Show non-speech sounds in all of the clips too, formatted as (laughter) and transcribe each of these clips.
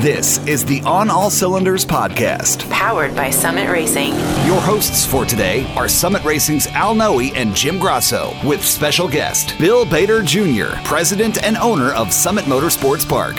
This is the On All Cylinders podcast, powered by Summit Racing. Your hosts for today are Summit Racing's Al Noe and Jim Grasso, with special guest Bill Bader Jr., president and owner of Summit Motorsports Park.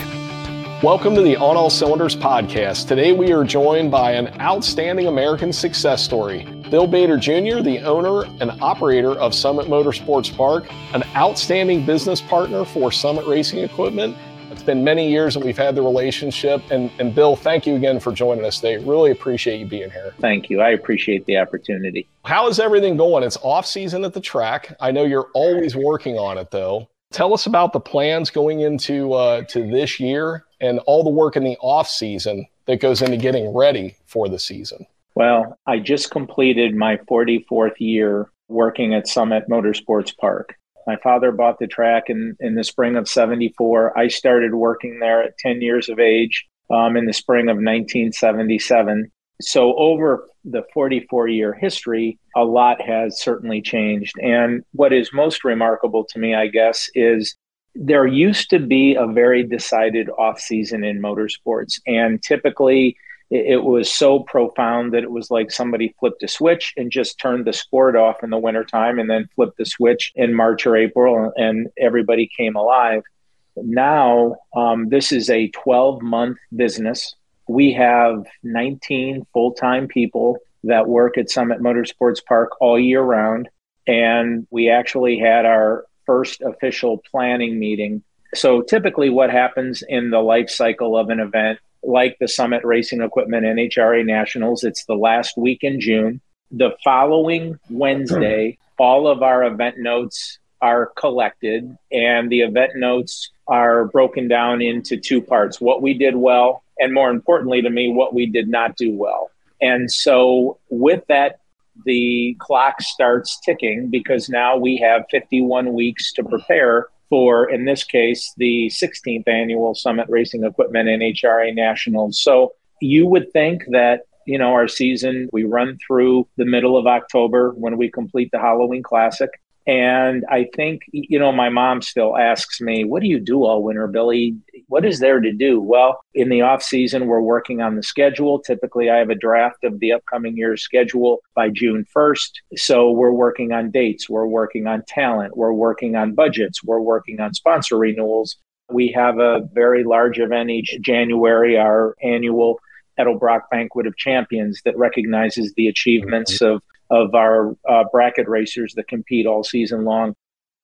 Welcome to the On All Cylinders podcast. Today we are joined by an outstanding American success story. Bill Bader Jr., the owner and operator of Summit Motorsports Park, an outstanding business partner for Summit Racing Equipment, it's been many years that we've had the relationship. And, and Bill, thank you again for joining us today. Really appreciate you being here. Thank you. I appreciate the opportunity. How is everything going? It's off season at the track. I know you're always working on it though. Tell us about the plans going into uh, to this year and all the work in the off season that goes into getting ready for the season. Well, I just completed my 44th year working at Summit Motorsports Park. My father bought the track in, in the spring of 74. I started working there at 10 years of age um, in the spring of 1977. So, over the 44 year history, a lot has certainly changed. And what is most remarkable to me, I guess, is there used to be a very decided off season in motorsports. And typically, it, was so profound that it was like somebody flipped a switch and just turned the sport off in the wintertime and then flipped the switch in March or April and everybody came alive. Now, um, this is a 12 month business. We have 19 full time people that work at Summit Motorsports Park all year round. And we actually had our first official planning meeting. So, typically, what happens in the life cycle of an event like the Summit Racing Equipment NHRA Nationals. It's the last week in June. The following Wednesday, hmm. all of our event notes are collected, and the event notes are broken down into two parts what we did well, and more importantly to me, what we did not do well. And so, with that, the clock starts ticking because now we have 51 weeks to prepare for, in this case, the 16th annual Summit Racing Equipment NHRA Nationals. So you would think that, you know, our season, we run through the middle of October when we complete the Halloween Classic. And I think, you know, my mom still asks me, what do you do all winter, Billy? What is there to do? Well, in the off season, we're working on the schedule. Typically, I have a draft of the upcoming year's schedule by June 1st. So we're working on dates, we're working on talent, we're working on budgets, we're working on sponsor renewals. We have a very large event each January, our annual Edelbrock Banquet of Champions that recognizes the achievements mm-hmm. of of our uh, bracket racers that compete all season long.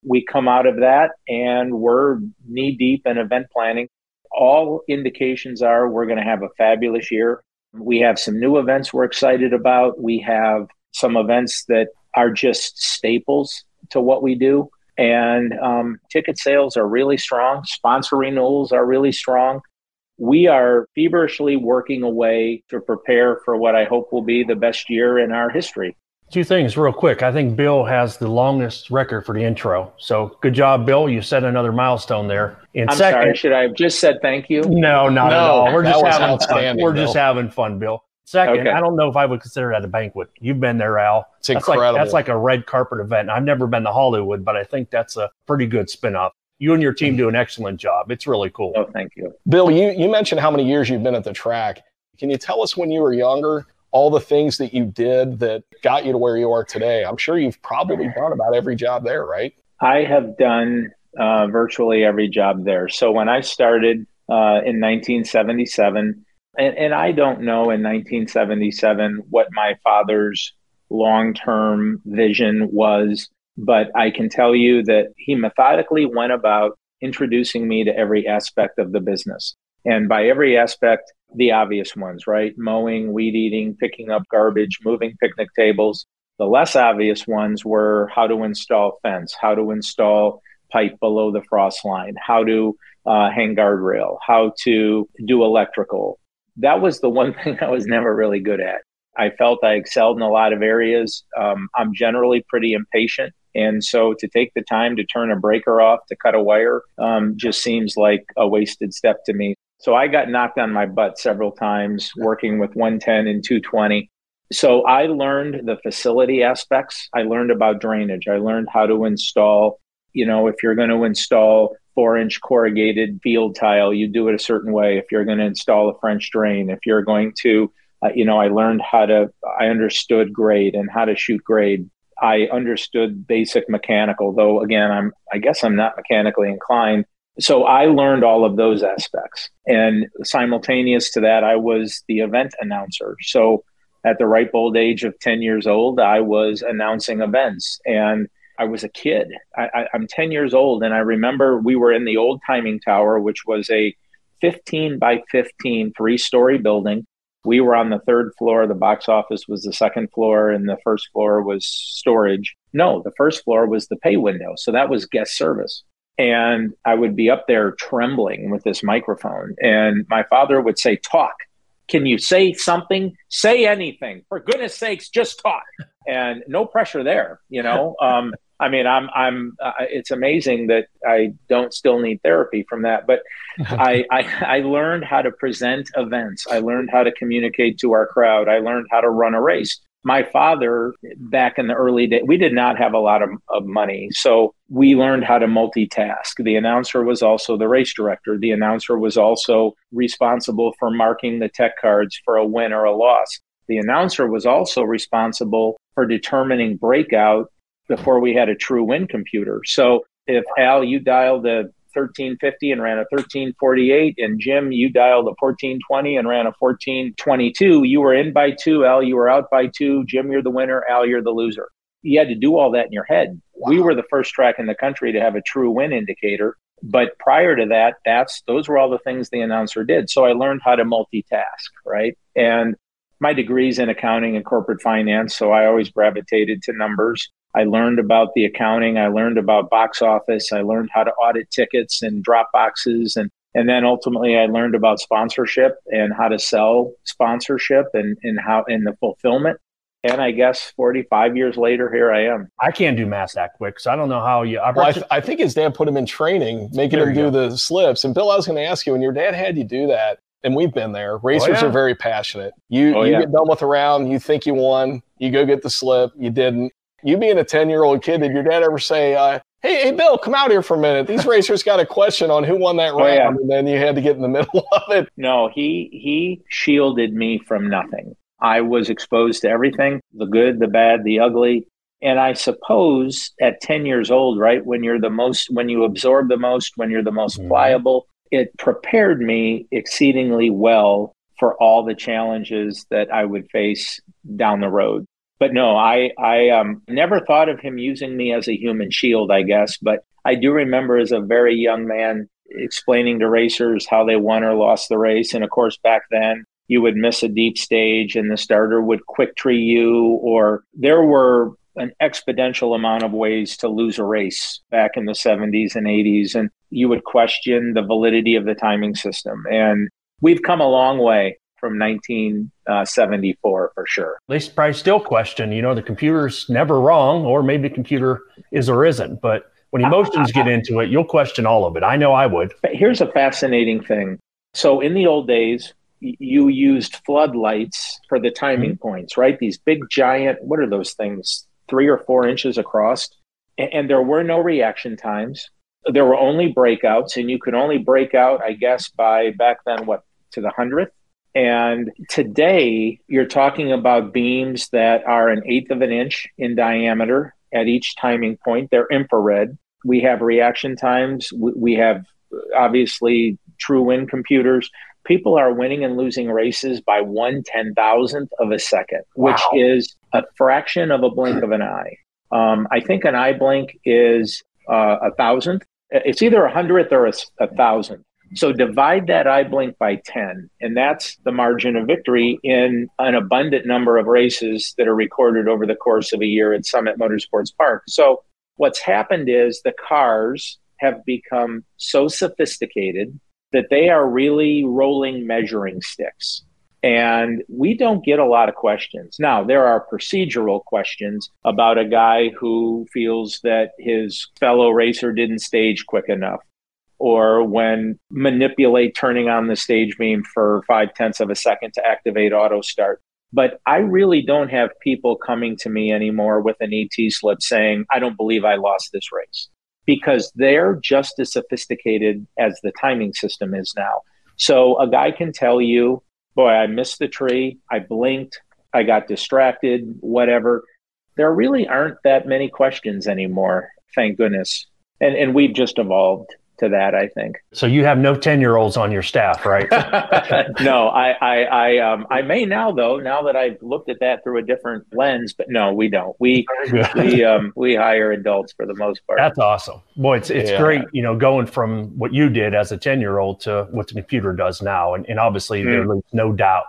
We come out of that and we're knee deep in event planning. All indications are we're going to have a fabulous year. We have some new events we're excited about. We have some events that are just staples to what we do. And um, ticket sales are really strong. Sponsor renewals are really strong. We are feverishly working away to prepare for what I hope will be the best year in our history. Two things real quick. I think Bill has the longest record for the intro. So good job, Bill. You set another milestone there. In I'm second, sorry, should I have just said thank you? No, not no, at all. We're just having fun. We're Bill. just having fun, Bill. Second, okay. I don't know if I would consider that a banquet. You've been there, Al. It's that's incredible. Like, that's like a red carpet event. I've never been to Hollywood, but I think that's a pretty good spin off. You and your team do an excellent job. It's really cool. Oh, thank you. Bill, you, you mentioned how many years you've been at the track. Can you tell us when you were younger all the things that you did that got you to where you are today. I'm sure you've probably done about every job there, right? I have done uh, virtually every job there. So when I started uh, in 1977, and, and I don't know in 1977 what my father's long term vision was, but I can tell you that he methodically went about introducing me to every aspect of the business. And by every aspect, the obvious ones, right? Mowing, weed eating, picking up garbage, moving picnic tables. The less obvious ones were how to install fence, how to install pipe below the frost line, how to uh, hang guardrail, how to do electrical. That was the one (laughs) thing I was never really good at. I felt I excelled in a lot of areas. Um, I'm generally pretty impatient. And so to take the time to turn a breaker off to cut a wire um, just seems like a wasted step to me. So I got knocked on my butt several times working with 110 and 220. So I learned the facility aspects. I learned about drainage. I learned how to install, you know, if you're going to install four inch corrugated field tile, you do it a certain way. If you're going to install a French drain, if you're going to, uh, you know, I learned how to, I understood grade and how to shoot grade. I understood basic mechanical, though again, I'm, I guess I'm not mechanically inclined. So I learned all of those aspects. And simultaneous to that, I was the event announcer. So at the ripe old age of 10 years old, I was announcing events. And I was a kid. I, am 10 years old, and I remember we were in the old timing tower, which was a 15 by 15 three story building. We were on the third floor. The box office was the second floor, and the first floor was storage. No, the first floor was the pay window. So that was guest service. And I would be up there trembling with this microphone. And my father would say, Talk. Can you say something? Say anything. For goodness sakes, just talk. And no pressure there, you know. (laughs) Um, I mean, I'm, I'm. Uh, it's amazing that I don't still need therapy from that, but (laughs) I, I, I learned how to present events. I learned how to communicate to our crowd. I learned how to run a race. My father, back in the early days, we did not have a lot of, of money, so we learned how to multitask. The announcer was also the race director. The announcer was also responsible for marking the tech cards for a win or a loss. The announcer was also responsible for determining breakout before we had a true win computer. So if Al, you dialed the 1350 and ran a 1348, and Jim, you dialed a 1420 and ran a 1422, you were in by two. Al, you were out by two. Jim, you're the winner. Al, you're the loser. You had to do all that in your head. Wow. We were the first track in the country to have a true win indicator. But prior to that, that's those were all the things the announcer did. So I learned how to multitask, right? And my degrees in accounting and corporate finance, so I always gravitated to numbers. I learned about the accounting. I learned about box office. I learned how to audit tickets and drop boxes. And, and then ultimately I learned about sponsorship and how to sell sponsorship and, and how in the fulfillment. And I guess 45 years later, here I am. I can't do math that quick, so I don't know how you. I, well, I, th- I think his dad put him in training, making him do go. the slips. And Bill, I was going to ask you, when your dad had you do that, and we've been there. Oh, racers oh, yeah. are very passionate. You oh, you yeah. get done with a round, you think you won, you go get the slip, you didn't. You being a 10 year old kid, did your dad ever say, uh, hey, hey, Bill, come out here for a minute. These racers got a question on who won that round. Oh, yeah. And then you had to get in the (laughs) middle of it. No, he, he shielded me from nothing. I was exposed to everything the good, the bad, the ugly. And I suppose at 10 years old, right, when you're the most, when you absorb the most, when you're the most mm-hmm. pliable, it prepared me exceedingly well for all the challenges that I would face down the road but no, I I um, never thought of him using me as a human shield, I guess. But I do remember as a very young man explaining to racers how they won or lost the race, and of course back then you would miss a deep stage and the starter would quick tree you, or there were an exponential amount of ways to lose a race back in the 70s and 80s, and you would question the validity of the timing system. And we've come a long way from 1974 for sure. They probably still question, you know, the computer's never wrong, or maybe the computer is or isn't. But when emotions get into it, you'll question all of it. I know I would. Here's a fascinating thing. So in the old days, you used floodlights for the timing mm-hmm. points, right? These big, giant, what are those things? Three or four inches across. And there were no reaction times. There were only breakouts, and you could only break out, I guess, by back then, what, to the hundredth? And today, you're talking about beams that are an eighth of an inch in diameter at each timing point. They're infrared. We have reaction times. We have obviously true win computers. People are winning and losing races by one ten thousandth of a second, which is a fraction of a blink of an eye. Um, I think an eye blink is uh, a thousandth. It's either a hundredth or a, a thousandth. So divide that eye blink by 10, and that's the margin of victory in an abundant number of races that are recorded over the course of a year at Summit Motorsports Park. So what's happened is the cars have become so sophisticated that they are really rolling measuring sticks. And we don't get a lot of questions. Now, there are procedural questions about a guy who feels that his fellow racer didn't stage quick enough or when manipulate turning on the stage beam for five tenths of a second to activate auto start. But I really don't have people coming to me anymore with an ET slip saying, I don't believe I lost this race. because they're just as sophisticated as the timing system is now. So a guy can tell you, boy, I missed the tree, I blinked, I got distracted, whatever. There really aren't that many questions anymore, thank goodness. And and we've just evolved to that, I think. So you have no 10 year olds on your staff, right? (laughs) no, I, I, I, um, I may now though, now that I've looked at that through a different lens, but no, we don't. We, (laughs) we, um, we hire adults for the most part. That's awesome. Boy, it's, it's yeah. great, you know, going from what you did as a 10 year old to what the computer does now. And, and obviously mm. there's no doubt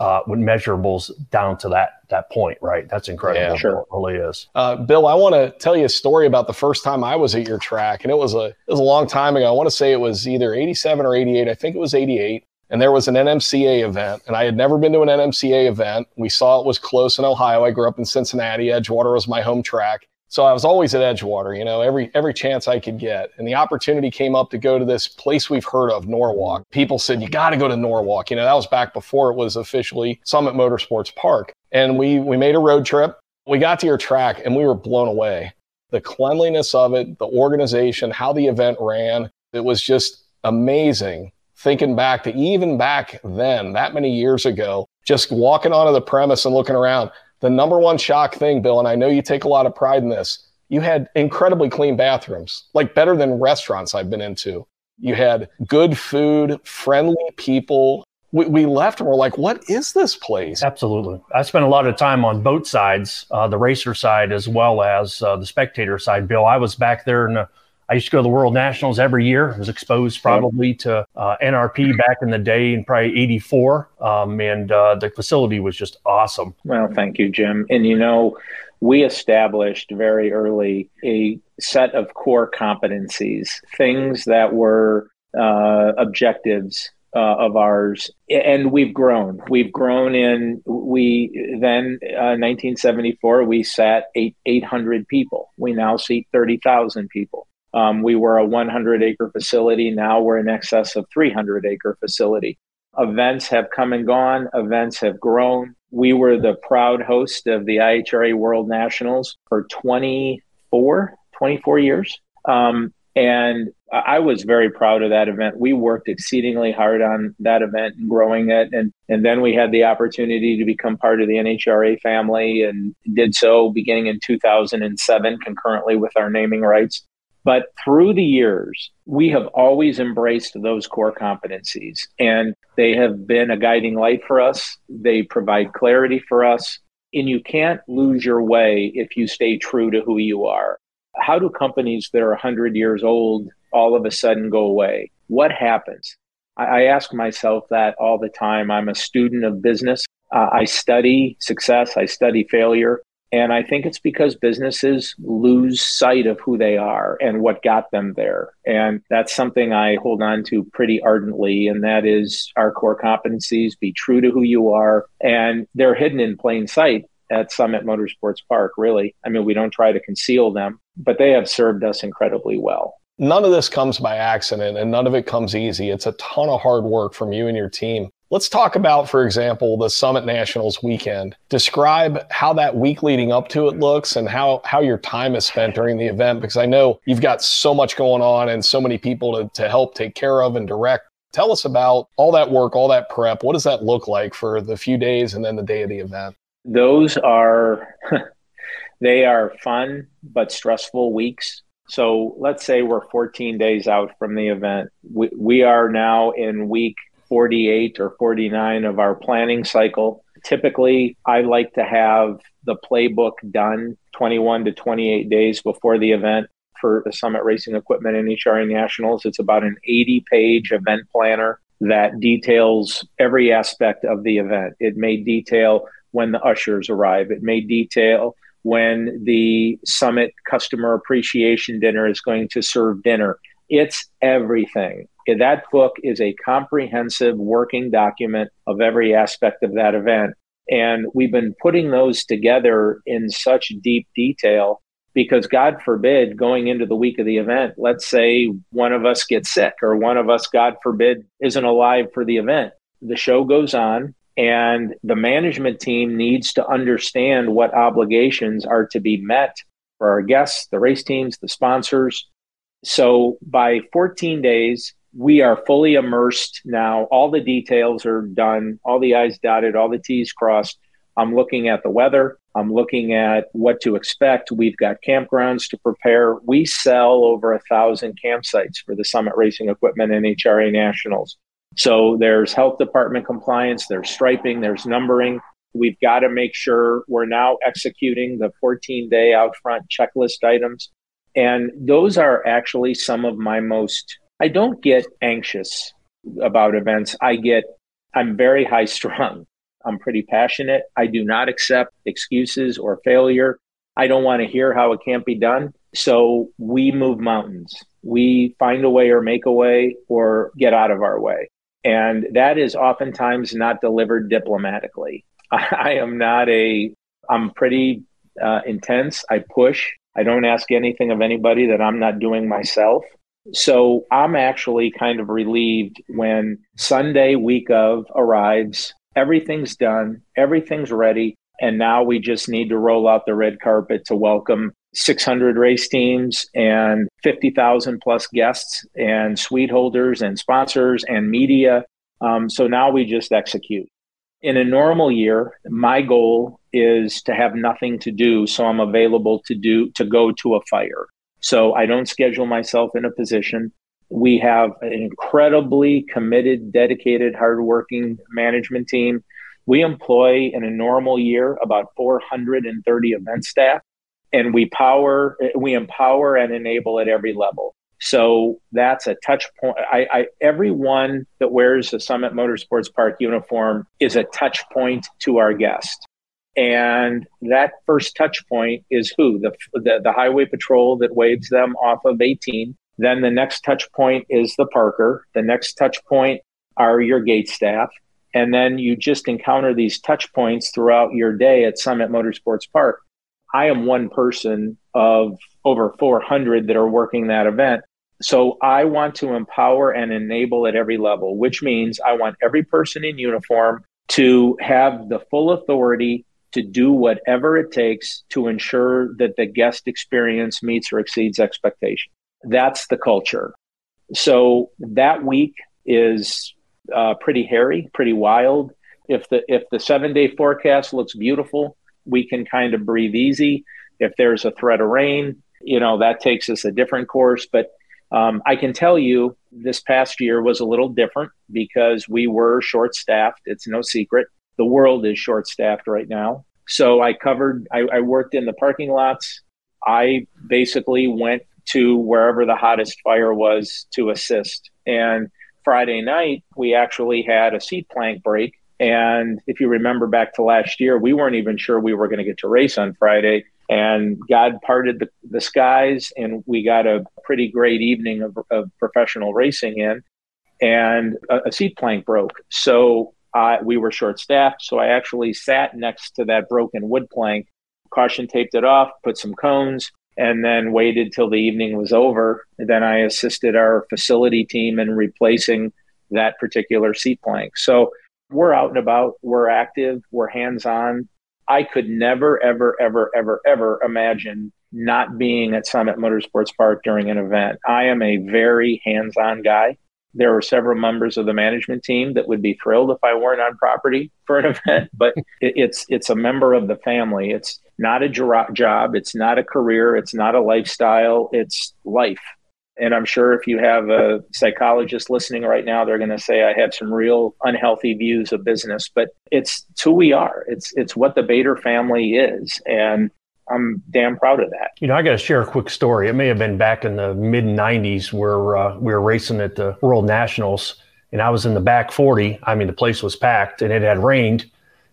uh, with measurables down to that that point, right? That's incredible. Yeah, sure. It really is. Uh, Bill, I want to tell you a story about the first time I was at your track, and it was a it was a long time ago. I want to say it was either '87 or '88. I think it was '88. And there was an NMCA event, and I had never been to an NMCA event. We saw it was close in Ohio. I grew up in Cincinnati. Edgewater was my home track. So I was always at Edgewater, you know, every every chance I could get. And the opportunity came up to go to this place we've heard of, Norwalk. People said, you got to go to Norwalk. You know, that was back before it was officially Summit Motorsports Park. And we we made a road trip. We got to your track and we were blown away. The cleanliness of it, the organization, how the event ran, it was just amazing. Thinking back to even back then, that many years ago, just walking onto the premise and looking around the number one shock thing, Bill, and I know you take a lot of pride in this, you had incredibly clean bathrooms, like better than restaurants I've been into. You had good food, friendly people. We, we left and we're like, what is this place? Absolutely. I spent a lot of time on both sides, uh, the racer side as well as uh, the spectator side. Bill, I was back there in the I used to go to the World Nationals every year. I was exposed probably to uh, NRP back in the day in probably 84. Um, and uh, the facility was just awesome. Well, thank you, Jim. And you know, we established very early a set of core competencies, things that were uh, objectives uh, of ours, and we've grown. We've grown in. We then uh, 1974 we sat eight 800 people. We now seat 30,000 people. Um, we were a 100 acre facility. Now we're in excess of 300 acre facility. Events have come and gone. Events have grown. We were the proud host of the IHRA World Nationals for 24, 24 years. Um, and I was very proud of that event. We worked exceedingly hard on that event and growing it. And, and then we had the opportunity to become part of the NHRA family and did so beginning in 2007, concurrently with our naming rights. But through the years, we have always embraced those core competencies, and they have been a guiding light for us. They provide clarity for us. And you can't lose your way if you stay true to who you are. How do companies that are 100 years old all of a sudden go away? What happens? I, ask myself that all the time. I'm a student of business. Uh, I study success, I study failure. And I think it's because businesses lose sight of who they are and what got them there. And that's something I hold on to pretty ardently. And that is our core competencies be true to who you are. And they're hidden in plain sight at Summit Motorsports Park, really. I mean, we don't try to conceal them, but they have served us incredibly well. None of this comes by accident and none of it comes easy. It's a ton of hard work from you and your team. Let's talk about, for example, the Summit Nationals weekend. Describe how that week leading up to it looks and how, how your time is spent during the event, because I know you've got so much going on and so many people to, to help take care of and direct. Tell us about all that work, all that prep. What does that look like for the few days and then the day of the event? Those are, (laughs) they are fun but stressful weeks. So let's say we're 14 days out from the event. We, we are now in week 48 or 49 of our planning cycle. Typically, I like to have the playbook done 21 to 28 days before the event for the Summit Racing Equipment and NHRA Nationals. It's about an 80 page event planner that details every aspect of the event. It may detail when the ushers arrive, it may detail when the Summit Customer Appreciation Dinner is going to serve dinner. It's everything. That book is a comprehensive working document of every aspect of that event. And we've been putting those together in such deep detail because, God forbid, going into the week of the event, let's say one of us gets sick or one of us, God forbid, isn't alive for the event. The show goes on, and the management team needs to understand what obligations are to be met for our guests, the race teams, the sponsors, So by 14 days, we are fully immersed now. All the details are done, all the I's dotted, all the T's crossed. I'm looking at the weather. I'm looking at what to expect. We've got campgrounds to prepare. We sell over a thousand campsites for the Summit Racing Equipment and NHRA Nationals. So there's health department compliance, there's striping, there's numbering. We've got to make sure we're now executing the 14 day out front checklist items. And those are actually some of my most, I don't get anxious about events. I get, I'm very high strung. I'm pretty passionate. I do not accept excuses or failure. I don't want to hear how it can't be done. So we move mountains. We find a way or make a way or get out of our way. And that is oftentimes not delivered diplomatically. (laughs) I am not a, I'm pretty uh, intense. I push. I don't ask anything of anybody that I'm not doing myself. So I'm actually kind of relieved when Sunday week of arrives, everything's done, everything's ready. And now we just need to roll out the red carpet to welcome 600 race teams and 50,000 plus guests and suite holders and sponsors and media. Um, so now we just execute. In a normal year, my goal is to have nothing to do, so I'm available to do to go to a fire. So I don't schedule myself in a position. We have an incredibly committed, dedicated, hardworking management team. We employ in a normal year about 430 event staff and we power we empower and enable at every level so that's a touch point I, I everyone that wears a summit motorsports park uniform is a touch point to our guest and that first touch point is who? The, the, the highway patrol that waves them off of 18 then the next touch point is the parker. The next touch point are your gate staff. And then you just encounter these touch points throughout your day at summit motorsports park. I am one person of over 400 that are working that event. So I want to empower and enable at every level, which means I want every person in uniform to have the full authority to do whatever it takes to ensure that the guest experience meets or exceeds expectation. That's the culture. So that week is uh, pretty hairy, pretty wild. If the if the seven day forecast looks beautiful, we can kind of breathe easy. If there's a threat of rain, you know, that takes us a different course. But um, I can tell you this past year was a little different because we were short staffed. It's no secret. The world is short staffed right now. So I covered, I, I worked in the parking lots. I basically went to wherever the hottest fire was to assist. And Friday night, we actually had a seat plank break and if you remember back to last year, we weren't even sure we were going to get to race on Friday. And God parted the, the skies, and we got a pretty great evening of, of professional racing in. And a, a seat plank broke. So we were short staffed. So I actually sat next to that broken wood plank, caution taped it off, put some cones, and then waited till the evening was over. And then I assisted our facility team in replacing that particular seat plank. So we're out and about, we're active, we're hands on. I could never, ever, ever, ever, ever imagine not being at Summit Motorsports Park during an event. I am a very hands on guy. There are several members of the management team that would be thrilled if I weren't on property for an (laughs) event, but it's it's a member of the family. It's not a job, it's not a career, it's not a lifestyle, it's life. And I'm sure if you have a psychologist listening right now, they're going to say I have some real unhealthy views of business. But it's, it's who we are. It's it's what the Bader family is, and I'm damn proud of that. You know, I got to share a quick story. It may have been back in the mid '90s where uh, we were racing at the World Nationals, and I was in the back 40. I mean, the place was packed, and it had rained.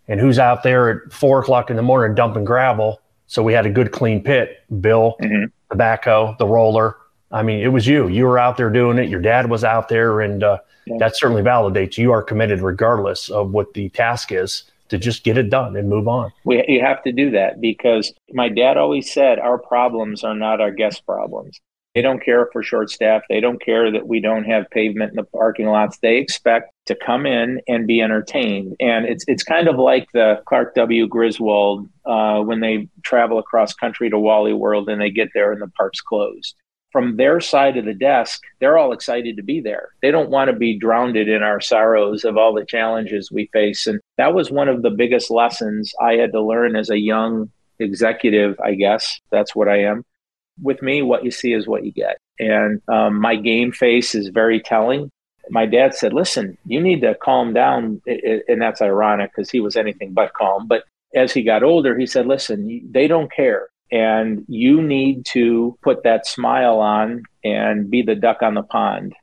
And who's out there at four o'clock in the morning dumping gravel? So we had a good clean pit. Bill, mm-hmm. the backhoe, the roller I mean, it was you. You were out there doing it. Your dad was out there, and uh, yeah. that certainly validates you are committed, regardless of what the task is, to just get it done and move on. We you have to do that because my dad always said our problems are not our guest problems. They don't care for short staff. They don't care that we don't have pavement in the parking lots. They expect to come in and be entertained. And it's it's kind of like the Clark W. Griswold uh, when they travel across country to Wally World and they get there and the park's closed from their side of the desk, they're all excited to be there. They don't want to be drowned in our sorrows of all the challenges we face. And that was one of the biggest lessons I had to learn as a young executive, I guess. That's what I am. With me, what you see is what you get. And um, my game face is very telling. My dad said, Listen, you need to calm down. And that's ironic because he was anything but calm. But as he got older, he said, Listen, they don't care. And you need to put that smile on and be the duck on the pond.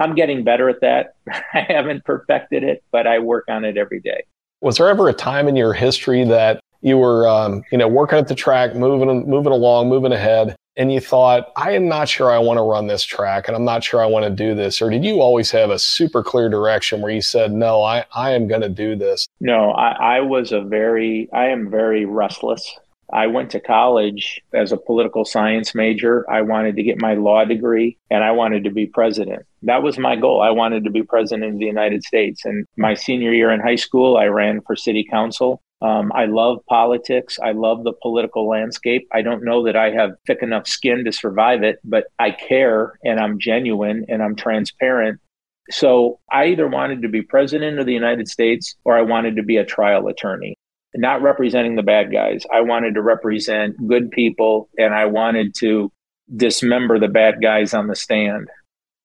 I'm getting better at that. (laughs) I haven't perfected it, but I work on it every day. Was there ever a time in your history that you were, um, you know, working at the track, moving, moving along, moving ahead, and you thought, I am not sure I want to run this track, and I'm not sure I want to do this, or did you always have a super clear direction where you said, No, I, I am going to do this? No, I, I was a very, I am very restless. I went to college as a political science major. I wanted to get my law degree and I wanted to be president. That was my goal. I wanted to be president of the United States. And my senior year in high school, I ran for city council. Um, I love politics. I love the political landscape. I don't know that I have thick enough skin to survive it, but I care and I'm genuine and I'm transparent. So I either wanted to be president of the United States or I wanted to be a trial attorney not representing the bad guys. I wanted to represent good people and I wanted to dismember the bad guys on the stand.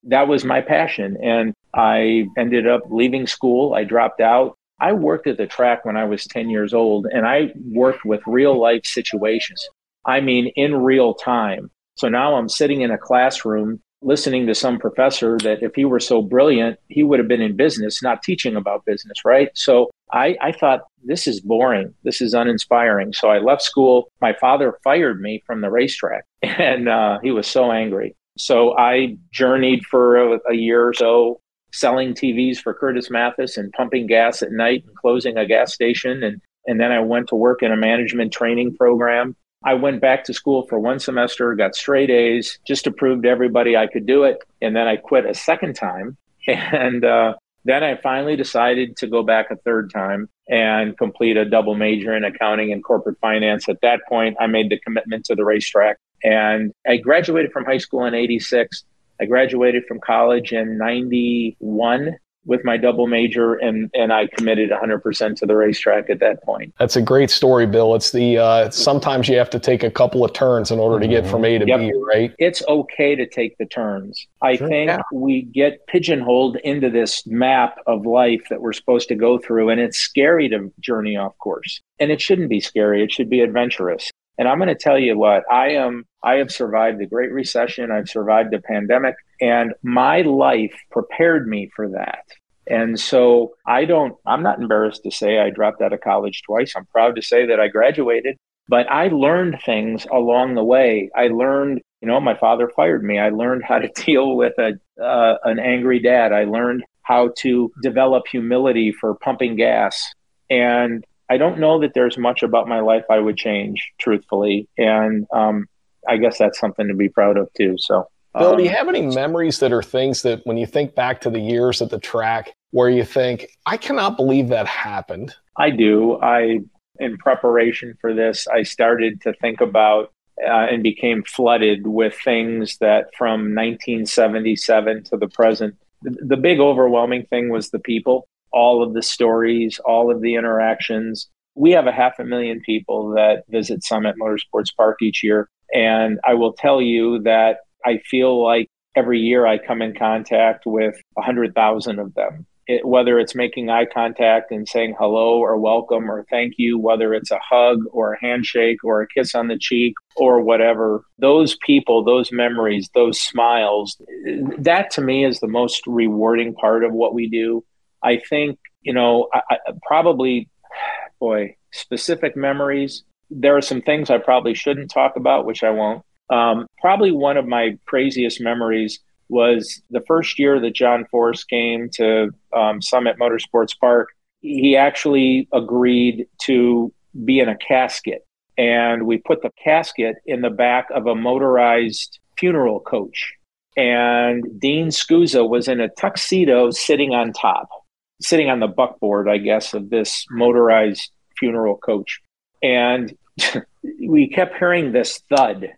That was my passion. And I ended up leaving school. I dropped out. I worked at the track when I was 10 years old and I worked with real life situations. I mean, in real time. So now I'm sitting in a classroom listening to some professor that if he were so brilliant, he would have been in business, not teaching about business, right? So I, I thought this is boring. This is uninspiring. So I left school. My father fired me from the racetrack (laughs) and uh, he was so angry. So I journeyed for a, a year or so selling TVs for Curtis Mathes and pumping gas at night and closing a gas station. And, and then I went to work in a management training program I went back to school for one semester, got straight A's just to prove to everybody I could do it. And then I quit a second time. (laughs) And uh, then I finally decided to go back a third time and complete a double major in accounting and corporate finance. At that point, I made the commitment to the racetrack. And I graduated from high school in 86. I graduated from college in 91 with my double major and and I committed 100% to the racetrack at that point. That's a great story, Bill. It's the uh, sometimes you have to take a couple of turns in order to get from A to yep. B, right? It's okay to take the turns. I sure, think yeah. we get pigeonholed into this map of life that we're supposed to go through and it's scary to journey off course. And it shouldn't be scary. It should be adventurous. And I'm going to tell you what, I am I have survived the Great Recession, I've survived the pandemic, and my life prepared me for that. And so I don't I'm not embarrassed to say I dropped out of college twice. I'm proud to say that I graduated, but I learned things along the way. I learned, you know, my father fired me. I learned how to (laughs) deal with a uh, an angry dad. I learned how to develop humility for pumping gas. And I don't know that there's much about my life I would change, truthfully. And um, I guess that's something to be proud of too. So, Bill, do you um, have any memories that are things that when you think back to the years at the track, where you think, I cannot believe that happened? I do. I, in preparation for this, I started to think about uh, and became flooded with things that from 1977 to the present. The, the big overwhelming thing was the people all of the stories, all of the interactions. We have a half a million people that visit Summit Motorsports Park each year. And I will tell you that I feel like every year I come in contact with 100,000 of them. It, whether it's making eye contact and saying hello or welcome or thank you, whether it's a hug or a handshake or a kiss on the cheek or whatever, those people, those memories, those smiles, that to me is the most rewarding part of what we do. I think, you know, I, I, probably, boy, specific memories. There are some things I probably shouldn't talk about, which I won't. Um, probably one of my craziest memories was the first year that John Force came to um, Summit Motorsports Park. He actually agreed to be in a casket, and we put the casket in the back of a motorized funeral coach. And Dean Scusa was in a tuxedo sitting on top sitting on the buckboard, I guess, of this motorized funeral coach. And (laughs) we kept hearing this thud.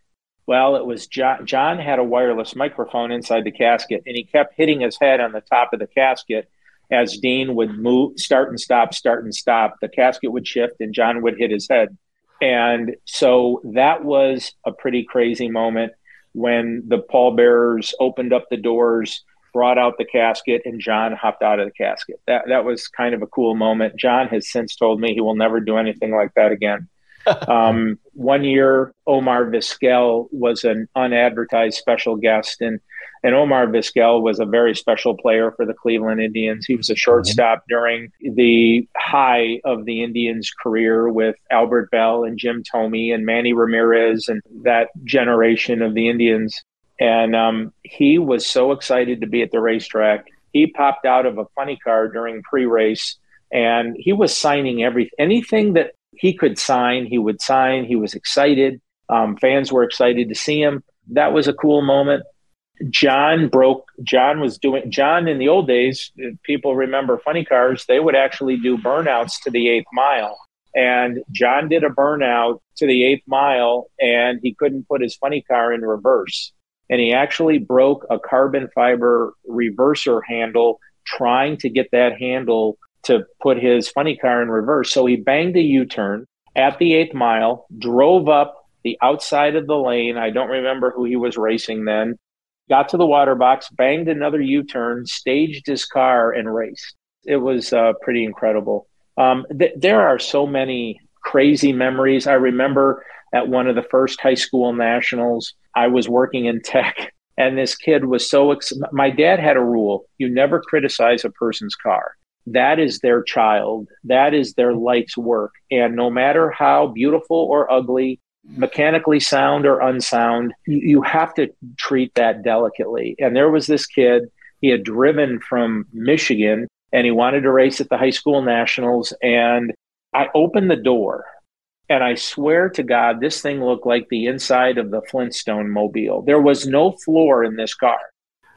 Well, it was John. John had a wireless microphone inside the casket, and he kept hitting his head on the top of the casket as Dean would move, start and stop, start and stop. The casket would shift, and John would hit his head. And so that was a pretty crazy moment when the pallbearers opened up the doors, brought out the casket, and John hopped out of the casket. That that was kind of a cool moment. John has since told me he will never do anything like that again. (laughs) um, one year, Omar Vizquel was an unadvertised special guest, and and Omar Vizquel was a very special player for the Cleveland Indians. He was a shortstop during the high of the Indians' career with Albert Belle and Jim Thome and Manny Ramirez and that generation of the Indians. And um, he was so excited to be at the racetrack. He popped out of a funny car during pre-race, and he was signing every anything that he could sign. He would sign. He was excited. Um, fans were excited to see him. That was a cool moment. John broke. John was doing. John in the old days, people remember funny cars. They would actually do burnouts to the eighth mile, and John did a burnout to the eighth mile, and he couldn't put his funny car in reverse, and he actually broke a carbon fiber reverser handle trying to get that handle to put his funny car in reverse. So he banged a U turn at the eighth mile, drove up the outside of the lane. I don't remember who he was racing then got to the water box, banged another U turn, staged his car, and raced. It was uh, pretty incredible. Um, th- there are so many crazy memories. I remember at one of the first high school nationals, I was working in tech, and this kid was so. Ex- My dad had a rule you never criticize a person's car. That is their child. That is their life's work. And no matter how beautiful or ugly mechanically sound or unsound, you, you have to treat that delicately. And there was this kid, he had driven from Michigan and he wanted to race at the high school nationals. And I opened the door and I swear to God, this thing looked like the inside of the Flintstone mobile. There was no floor in this car,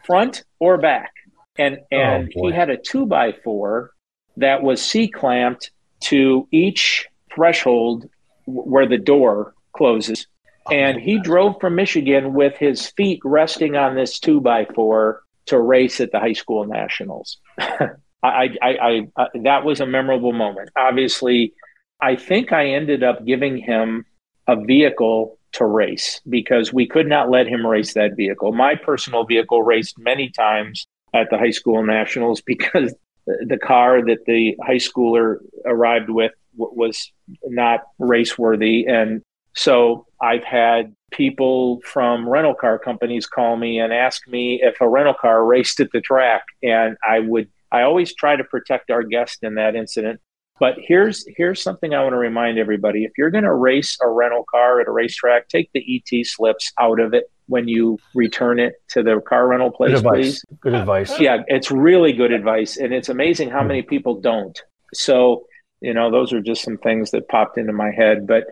front or back. And oh, and oh, he had a two by four that was C clamped to each threshold where the door closes. Oh, and he drove from Michigan with his feet resting on this two by four to race at the high school nationals. (laughs) I, I, I, I, that was a memorable moment. Obviously, I think I ended up giving him a vehicle to race because we could not let him race that vehicle. My personal vehicle raced many times at the high school nationals (laughs) because the car that the high schooler arrived with was not race worthy and so I've had people from rental car companies call me and ask me if a rental car raced at the track. And I would, I always try to protect our guest in that incident. But here's here's something I want to remind everybody. If you're going to race a rental car at a racetrack, take the ET slips out of it when you return it to the car rental place, good advice. please. Good advice. Yeah, it's really good advice. And it's amazing how hmm. many people don't. So, you know, those are just some things that popped into my head. But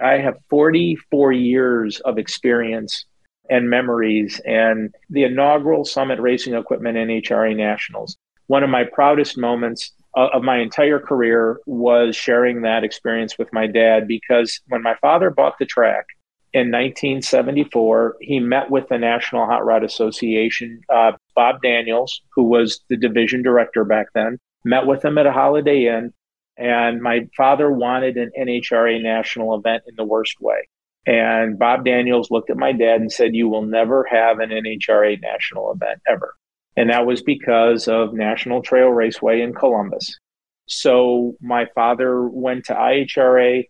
I have 44 years of experience and memories and the inaugural Summit Racing Equipment NHRA Nationals. One of my proudest moments of my entire career was sharing that experience with my dad because when my father bought the track in 1974, he met with the National Hot Rod Association. Uh, Bob Daniels, who was the division director back then, met with him at a Holiday Inn and my father wanted an NHRA national event in the worst way. And Bob Daniels looked at my dad and said, You will never have an NHRA national event ever. And that was because of National Trail Raceway in Columbus. So my father went to IHRA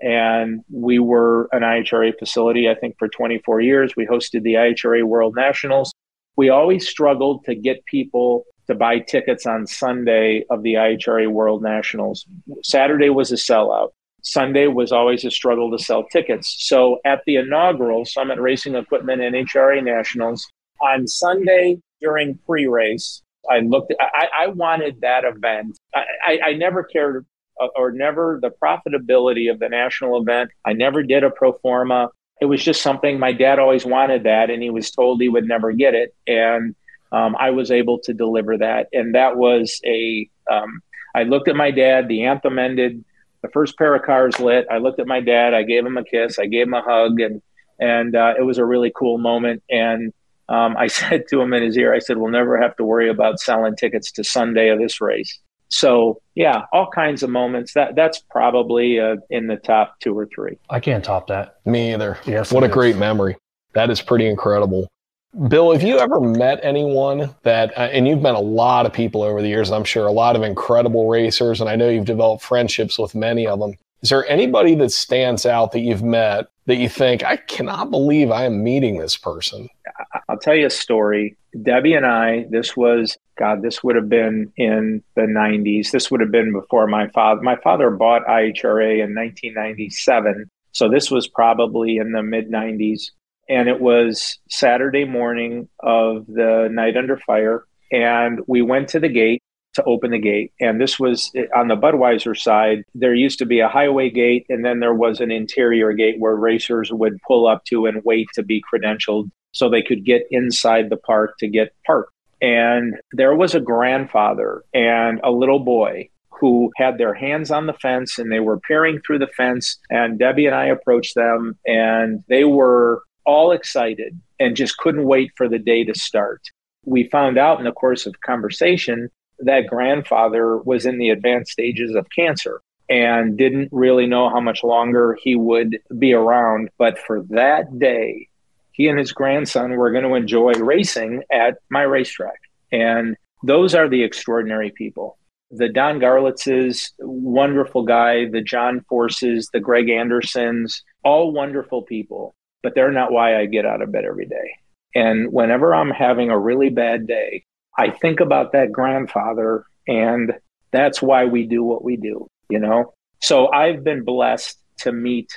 and we were an IHRA facility, I think, for 24 years. We hosted the IHRA World Nationals. We always struggled to get people to buy tickets on Sunday of the IHRA World Nationals. Saturday was a sellout. Sunday was always a struggle to sell tickets. So at the inaugural Summit Racing Equipment and NHRA Nationals on Sunday during pre-race, I looked. I, I wanted that event. I, I, I never cared uh, or never the profitability of the national event. I never did a pro forma. It was just something my dad always wanted that, and he was told he would never get it. And um, I was able to deliver that. And that was a. Um, I looked at my dad, the anthem ended, the first pair of cars lit. I looked at my dad, I gave him a kiss, I gave him a hug, and And uh, it was a really cool moment. And um, I (laughs) said to him in his ear, I said, we'll never have to worry about selling tickets to Sunday of this race. So yeah, all kinds of moments. That that's probably uh, in the top two or three. I can't top that. Me either. Yes, what a it is. great memory. That is pretty incredible. Bill, have you ever met anyone that, uh, and you've met a lot of people over the years, I'm sure, a lot of incredible racers, and I know you've developed friendships with many of them. Is there anybody that stands out that you've met that you think, I cannot believe I am meeting this person? Tell you a story. Debbie and I, this was, God, this would have been in the 90s. This would have been before my father. My father bought IHRA in 1997. So this was probably in the mid 90s. And it was Saturday morning of the night under fire. And we went to the gate to open the gate. And this was eh, on the Budweiser side. There used to be a highway gate, and then there was an interior gate where racers would pull up to and wait to be credentialed so they could get inside the park to get parked. And there was a grandfather and a little boy who had their hands on the fence and they were peering through the fence. And Debbie and I approached them, and they were all excited and just couldn't wait for the day to start. We found out in the course of conversation that grandfather was in the advanced stages of cancer and didn't really know how much longer he would be around. But for that day, he and his grandson were going to enjoy racing at my racetrack. And those are the extraordinary people. The Don Garlits's wonderful guy, the John Forces, the Greg Andersons, all wonderful people, but they're not why I get out of bed every day. And whenever I'm having a really bad day, I think about that grandfather, and that's why we do what we do, you know? So I've been blessed to meet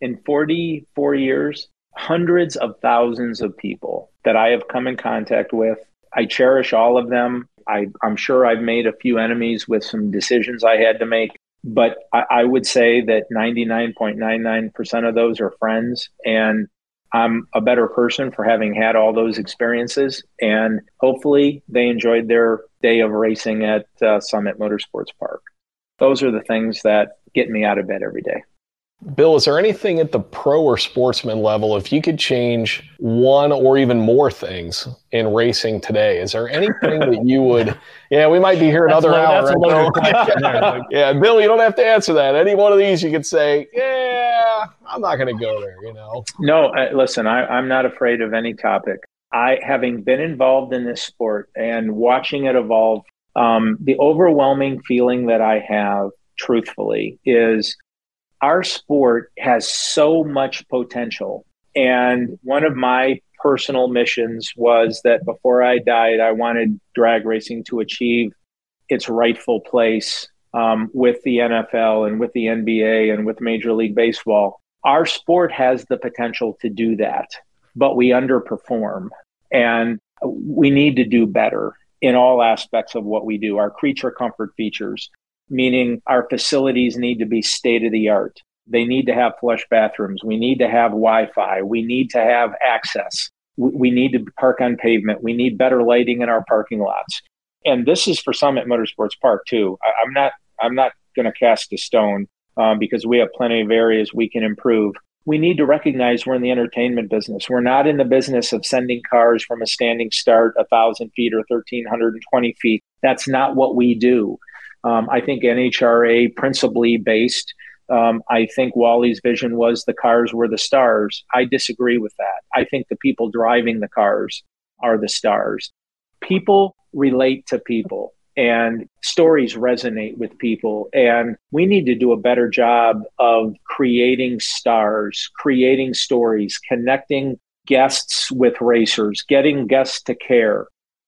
in 44 years hundreds of thousands of people that I have come in contact with. I cherish all of them. I, am sure I've made a few enemies with some decisions I had to make, but I, I would say that 99.99% of those are friends. And I'm a better person for having had all those experiences. And hopefully they enjoyed their day of racing at uh, Summit Motorsports Park. Those are the things that get me out of bed every day. Bill, is there anything at the pro or sportsman level, if you could change one or even more things in racing today, is there anything that you would? (laughs) Yeah, we might be here another that's hour. Right (laughs) yeah, Bill, you don't have to answer that. Any one of these, you could say, yeah, I'm not going to go there. You know? No, uh, listen, I, I'm not afraid of any topic. I, having been involved in this sport and watching it evolve, um, the overwhelming feeling that I have, truthfully, is our sport has so much potential. And one of my personal missions was that before I died, I wanted drag racing to achieve its rightful place um, with the NFL and with the NBA and with Major League Baseball. Our sport has the potential to do that, but we underperform. And we need to do better in all aspects of what we do. Our creature comfort features, meaning our facilities need to be state of the art. They need to have flush bathrooms. We need to have Wi Fi. We need to have access. We need to park on pavement. We need better lighting in our parking lots. And this is for Summit Motorsports Park too. I, am not I'm not going to cast a stone um, because we have plenty of areas we can improve. We need to recognize we're in the entertainment business. We're not in the business of sending cars from a standing start a thousand feet or thirteen hundred and twenty feet. That's not what we do. Um, I think NHRA principally based. Um, I think Wally's vision was the cars were the stars. I disagree with that. I think the people driving the cars are the stars. People relate to people and stories resonate with people. And we need to do a better job of creating stars, creating stories, connecting guests with racers, getting guests to care.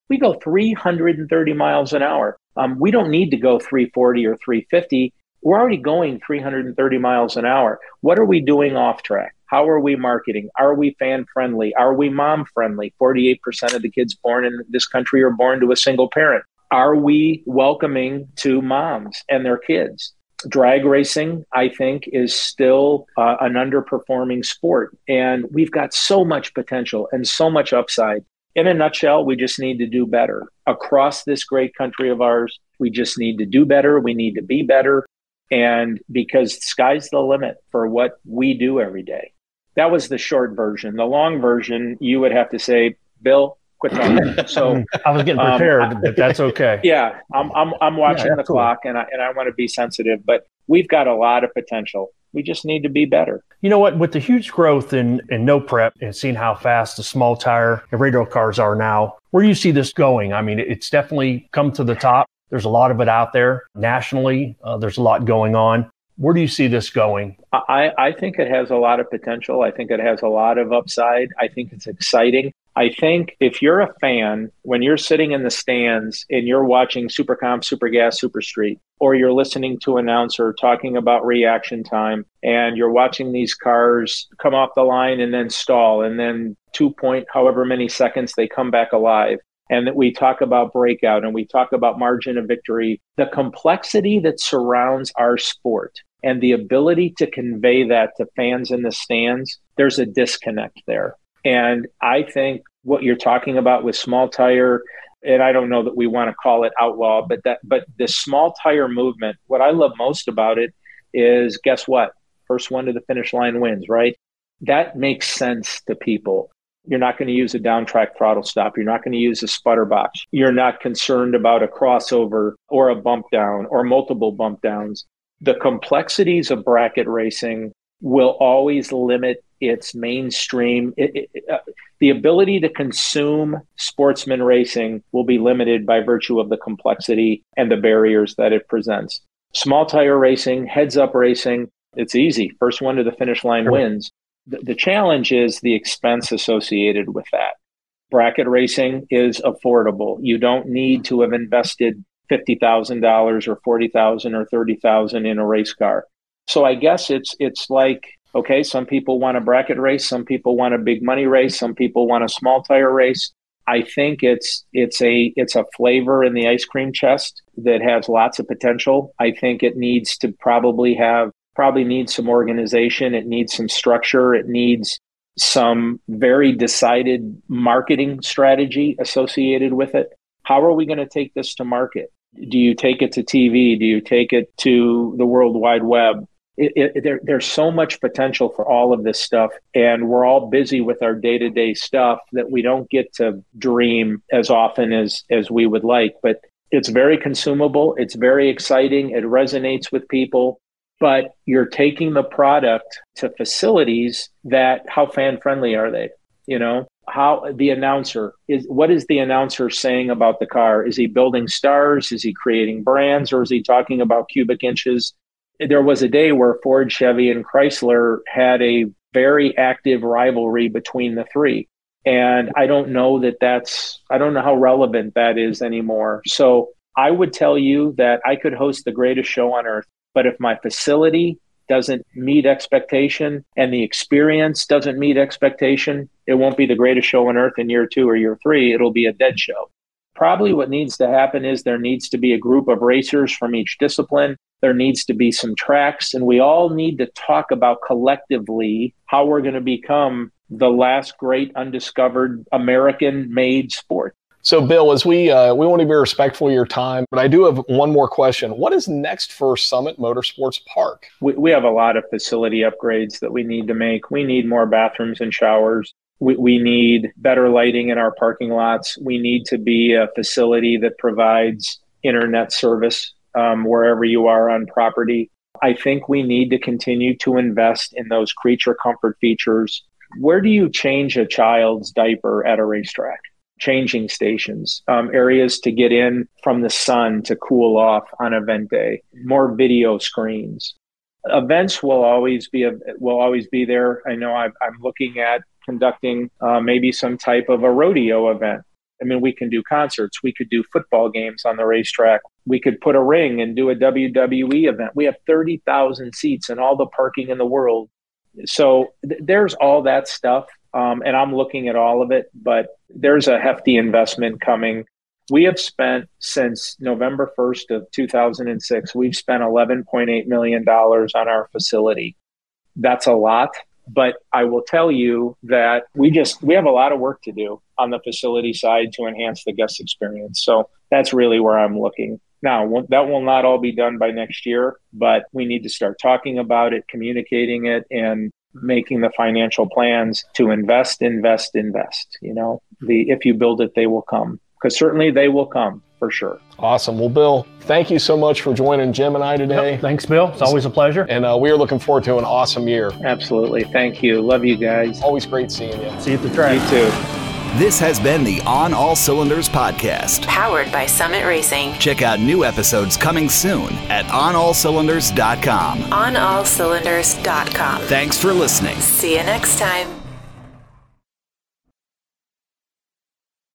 We go 330 miles an hour. Um, we don't need to go 340 or 350. We're already going 330 miles an hour. What are we doing off track? How are we marketing? Are we fan friendly? Are we mom friendly? 48% of the kids born in this country are born to a single parent. Are we welcoming to moms and their kids? Drag racing, I think, is still uh, an underperforming sport. And we've got so much potential and so much upside. In a nutshell, we just need to do better. Across this great country of ours, we just need to do better. We need to be better. And because sky's the limit for what we do every day. That was the short version. The long version, you would have to say, Bill, quit talking. (laughs) So I was getting prepared, um, but that's okay. (laughs) Yeah, I'm I'm, I'm watching yeah, the clock, and I and I want to be sensitive, but we've got a lot of potential. We just need to be better. You know what? With the huge growth in, in no prep and seeing how fast the small tire and radial cars are now, where do you see this going? I mean, it's definitely come to the top. There's a lot of it out there nationally. Uh, there's a lot going on. Where do you see this going? I, I think it has a lot of potential. I think it has a lot of upside. I think it's exciting. I think if you're a fan, when you're sitting in the stands and you're watching Supercomp, Supergas, Super Street, or you're listening to an announcer talking about reaction time, and you're watching these cars come off the line and then stall, and then two point however many seconds they come back alive, and that we talk about breakout and we talk about margin of victory, the complexity that surrounds our sport and the ability to convey that to fans in the stands, there's a disconnect there. And I think what you're talking about with small tire, and I don't know that we want to call it outlaw, but that but the small tire movement, what I love most about it is guess what? First one to the finish line wins, right? That makes sense to people. You're not going to use a down track throttle stop. You're not going to use a sputter box. You're not concerned about a crossover or a bump down or multiple bump downs. The complexities of bracket racing will always limit its mainstream. It, it, uh, the ability to consume sportsman racing will be limited by virtue of the complexity and the barriers that it presents. Small tire racing, heads up racing, it's easy. First one to the finish line wins. The, the challenge is the expense associated with that. Bracket racing is affordable. You don't need to have invested $50,000 or 40,000 or 30,000 in a race car. So I guess it's it's like okay, some people want a bracket race, some people want a big money race, some people want a small tire race. I think it's it's a it's a flavor in the ice cream chest that has lots of potential. I think it needs to probably have probably needs some organization, it needs some structure, it needs some very decided marketing strategy associated with it. How are we going to take this to market? Do you take it to TV? Do you take it to the World Wide Web? It, it, there, there's so much potential for all of this stuff and we're all busy with our day-to-day stuff that we don't get to dream as often as as we would like. But it's very consumable it's very exciting it resonates with people. But you're taking the product to facilities that how fan friendly are they? You know how the announcer is what is the announcer saying about the car? Is he building stars? Is he creating brands? Or is he talking about cubic inches there was a day where Ford, Chevy, and Chrysler had a very active rivalry between the three. And I don't know that that's, I don't know how relevant that is anymore. So I would tell you that I could host the greatest show on earth, but if my facility doesn't meet expectation and the experience doesn't meet expectation, it won't be the greatest show on earth in year two or year three. It'll be a dead show. Probably what needs to happen is there needs to be a group of racers from each discipline there needs to be some tracks, and we all need to talk about collectively how we're going to become the last great undiscovered American made sport. So, Bill, as we uh, we want to be respectful of your time, but I do have one more question. What is next for Summit Motorsports Park? We, we have a lot of facility upgrades that we need to make. We need more bathrooms and showers. We, we need better lighting in our parking lots. We need to be a facility that provides internet service um, wherever you are on property. I think we need to continue to invest in those creature comfort features. Where do you change a child's diaper at a racetrack? Changing stations, um, areas to get in from the sun to cool off on event day, more video screens. Events will always be will always be there. I know i am looking at conducting uh, maybe some type of a rodeo event I mean, we can do concerts, we could do football games on the racetrack, we could put a ring and do a WWE event. We have 30,000 seats and all the parking in the world. So th- there's all that stuff. Um, and I'm looking at all of it, but there's a hefty investment coming. We have spent since November 1st of 2006, we've spent $11.8 million on our facility. That's a lot. But I will tell you that we just we have a lot of work to do on the facility side to enhance the guest experience. So that's really where I'm looking. Now, that will not all be done by next year, but we need to start talking about it, communicating it, and making the financial plans to invest, invest, invest. You know, the if you build it, they will come. Because certainly they will come for sure. Awesome. Well, Bill, thank you so much for joining Jim and I today. Yep. Thanks, Bill. It's always a pleasure. And uh, we are looking forward to an awesome year. Absolutely. Thank you. Love you guys. Always great seeing you. See you at the track. You too. This has been the On All Cylinders podcast, powered by Summit Racing. Check out new episodes coming soon at onallcylinders.com. OnAllCylinders.com. Thanks for listening. See you next time.